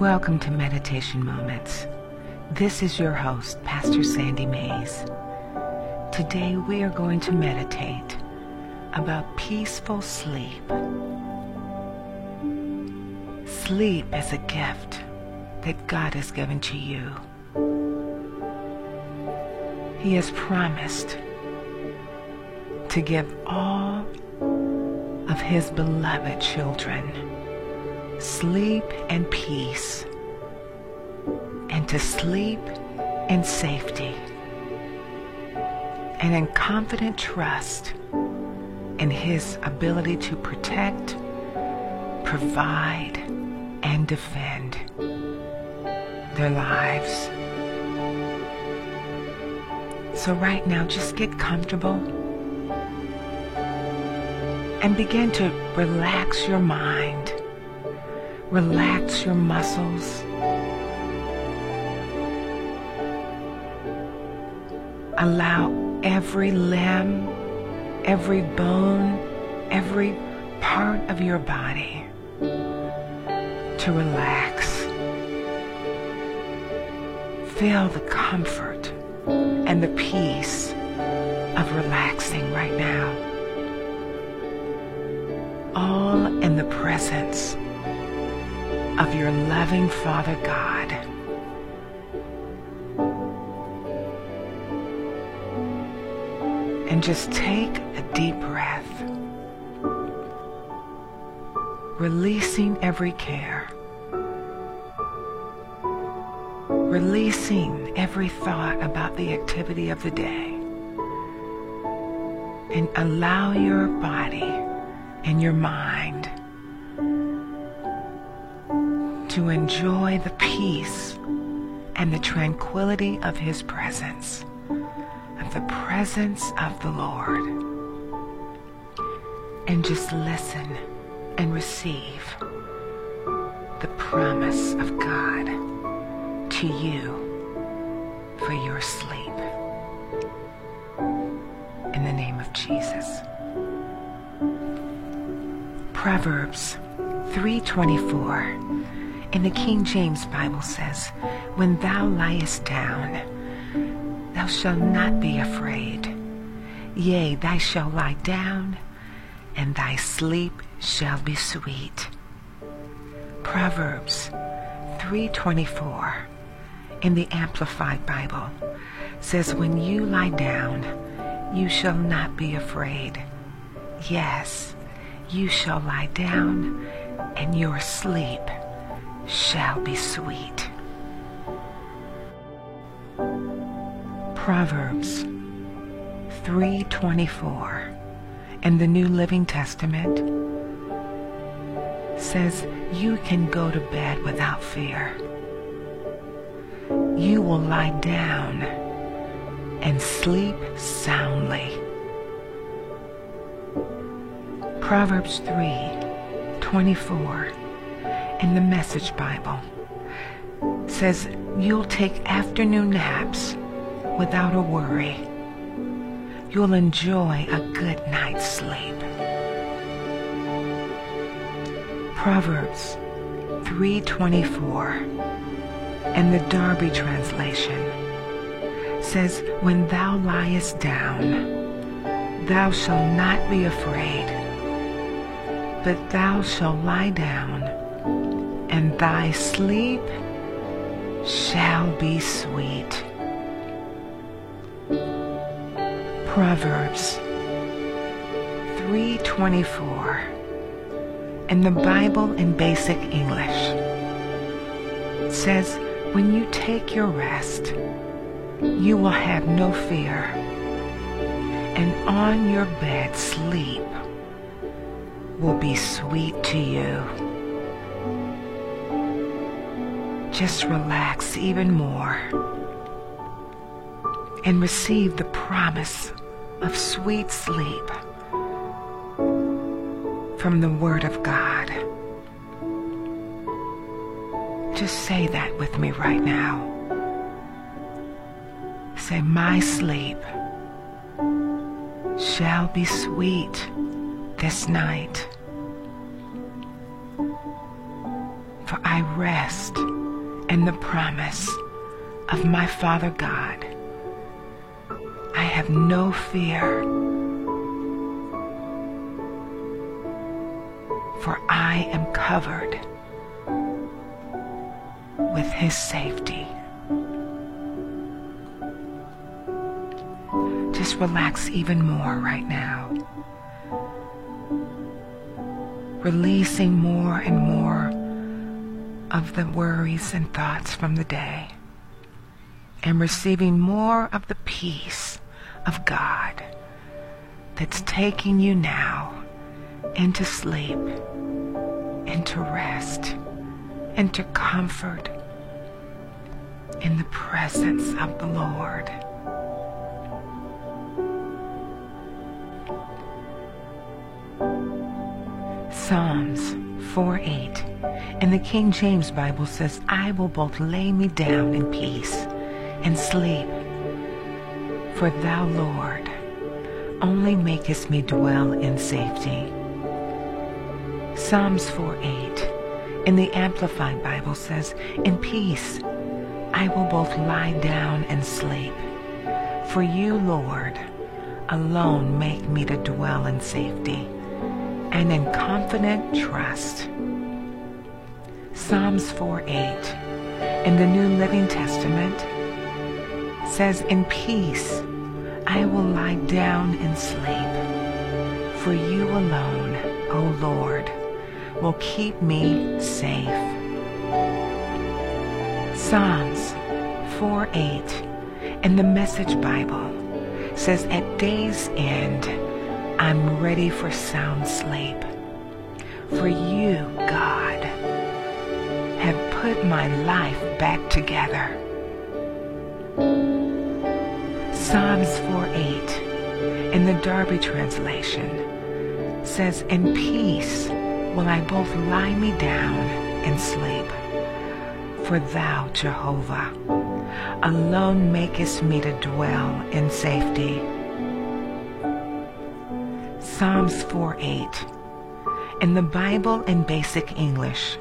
Welcome to Meditation Moments. This is your host, Pastor Sandy Mays. Today we are going to meditate about peaceful sleep. Sleep is a gift that God has given to you. He has promised to give all of his beloved children sleep and peace, and to sleep in safety, and in confident trust in His ability to protect, provide, and defend their lives. So, right now, just get comfortable and begin to relax your mind Relax your muscles. Allow every limb, every bone, every part of your body to relax. Feel the comfort and the peace of relaxing right now. All in the presence of your loving Father God. And just take a deep breath, releasing every care, releasing every thought about the activity of the day, and allow your body and your mind to enjoy the peace and the tranquility of His presence, of the presence of the Lord. And just listen and receive the promise of God to you for your sleep. In the name of Jesus. Proverbs 324 in the King James Bible says, When thou liest down, thou shalt not be afraid. Yea, thou shalt lie down, and thy sleep shall be sweet. Proverbs 3:24 in the Amplified Bible says, When you lie down, you shall not be afraid. Yes, you shall lie down, and your sleep shall be sweet. Proverbs 3:24 in the New Living Testament says you can go to bed without fear. You will lie down and sleep soundly. Proverbs 3:24 in the Message Bible says you'll take afternoon naps without a worry. You'll enjoy a good night's sleep. Proverbs 3:24 and the Darby translation says when thou liest down thou shalt not be afraid but thou shalt lie down and thy sleep shall be sweet. Proverbs 3:24 in the Bible in basic English says when you take your rest you will have no fear and on your bed sleep will be sweet to you. Just relax even more and receive the promise of sweet sleep from the Word of God. Just say that with me right now. Say, My sleep shall be sweet this night For I rest in the promise of my Father God. I have no fear, for I am covered with His safety. Just relax even more right now. Releasing more and more of the worries and thoughts from the day and receiving more of the peace of God that's taking you now into sleep, into rest, into comfort in the presence of the Lord. Psalms 4 8 in the King James Bible says, I will both lay me down in peace and sleep. For thou, Lord, only makest me dwell in safety. Psalms 4:8 in the Amplified Bible says, In peace I will both lie down and sleep. For you, Lord, alone make me to dwell in safety and in confident trust. Psalms 4 8 in the New Living Testament says, In peace I will lie down and sleep, for you alone, O Lord, will keep me safe. Psalms 4 8 in the Message Bible says, At day's end, I'm ready for sound sleep. For you, God, put my life back together. Psalms 4:8 in the Darby translation says, In peace will I both lie me down and sleep. For thou, Jehovah, alone makest me to dwell in safety. Psalms 4:8 in the Bible in basic English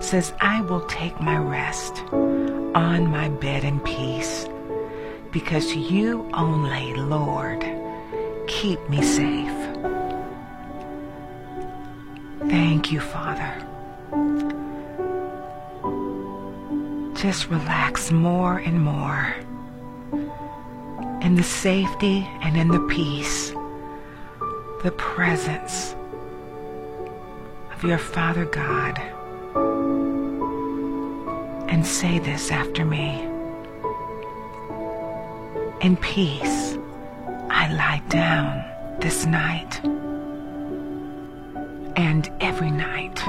says, I will take my rest on my bed in peace because you only, Lord, keep me safe. Thank you, Father. Just relax more and more in the safety and in the peace, the presence your Father God. And say this after me. In peace, I lie down this night and every night.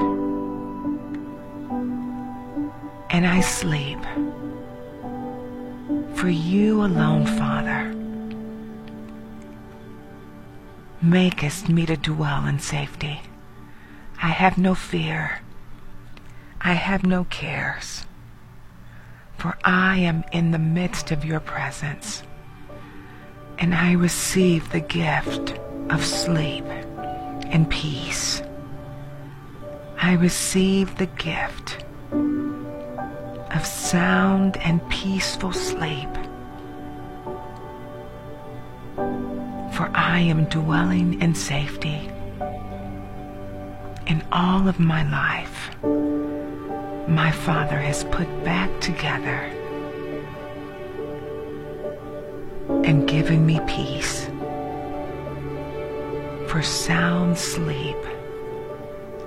And I sleep. For you alone, Father, makest me to dwell in safety. I have no fear. I have no cares. For I am in the midst of your presence, and I receive the gift of sleep and peace. I receive the gift of sound and peaceful sleep. For I am dwelling in safety in all of my life, my Father has put back together and given me peace for sound sleep.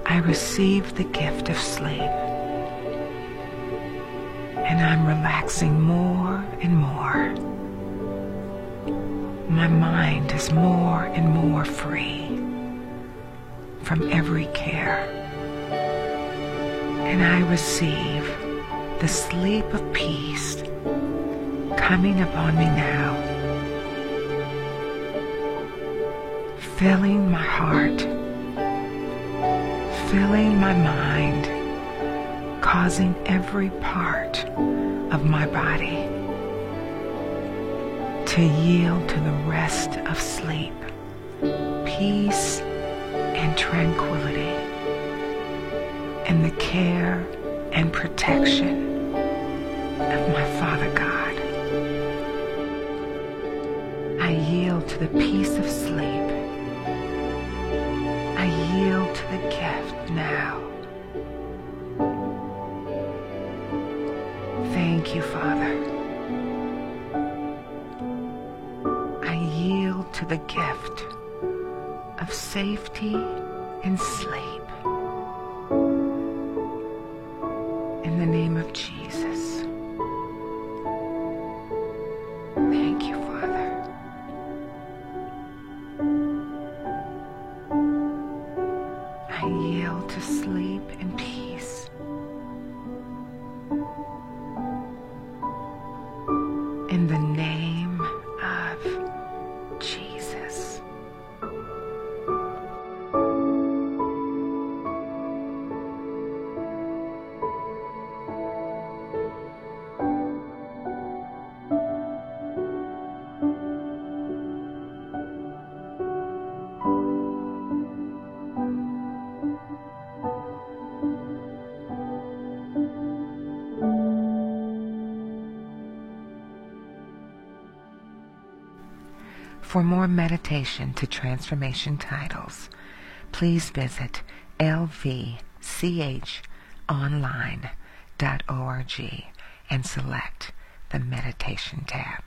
I receive the gift of sleep and I'm relaxing more and more. My mind is more and more free from every care. And I receive the sleep of peace coming upon me now, filling my heart, filling my mind, causing every part of my body to yield to the rest of sleep, peace, and tranquility and the care and protection of my Father God. I yield to the peace of sleep. I yield to the gift now. Thank you, Father. I yield to the gift of safety and sleep. In the name of Jesus. For more meditation to transformation titles, please visit lvchonline.org and select the meditation tab.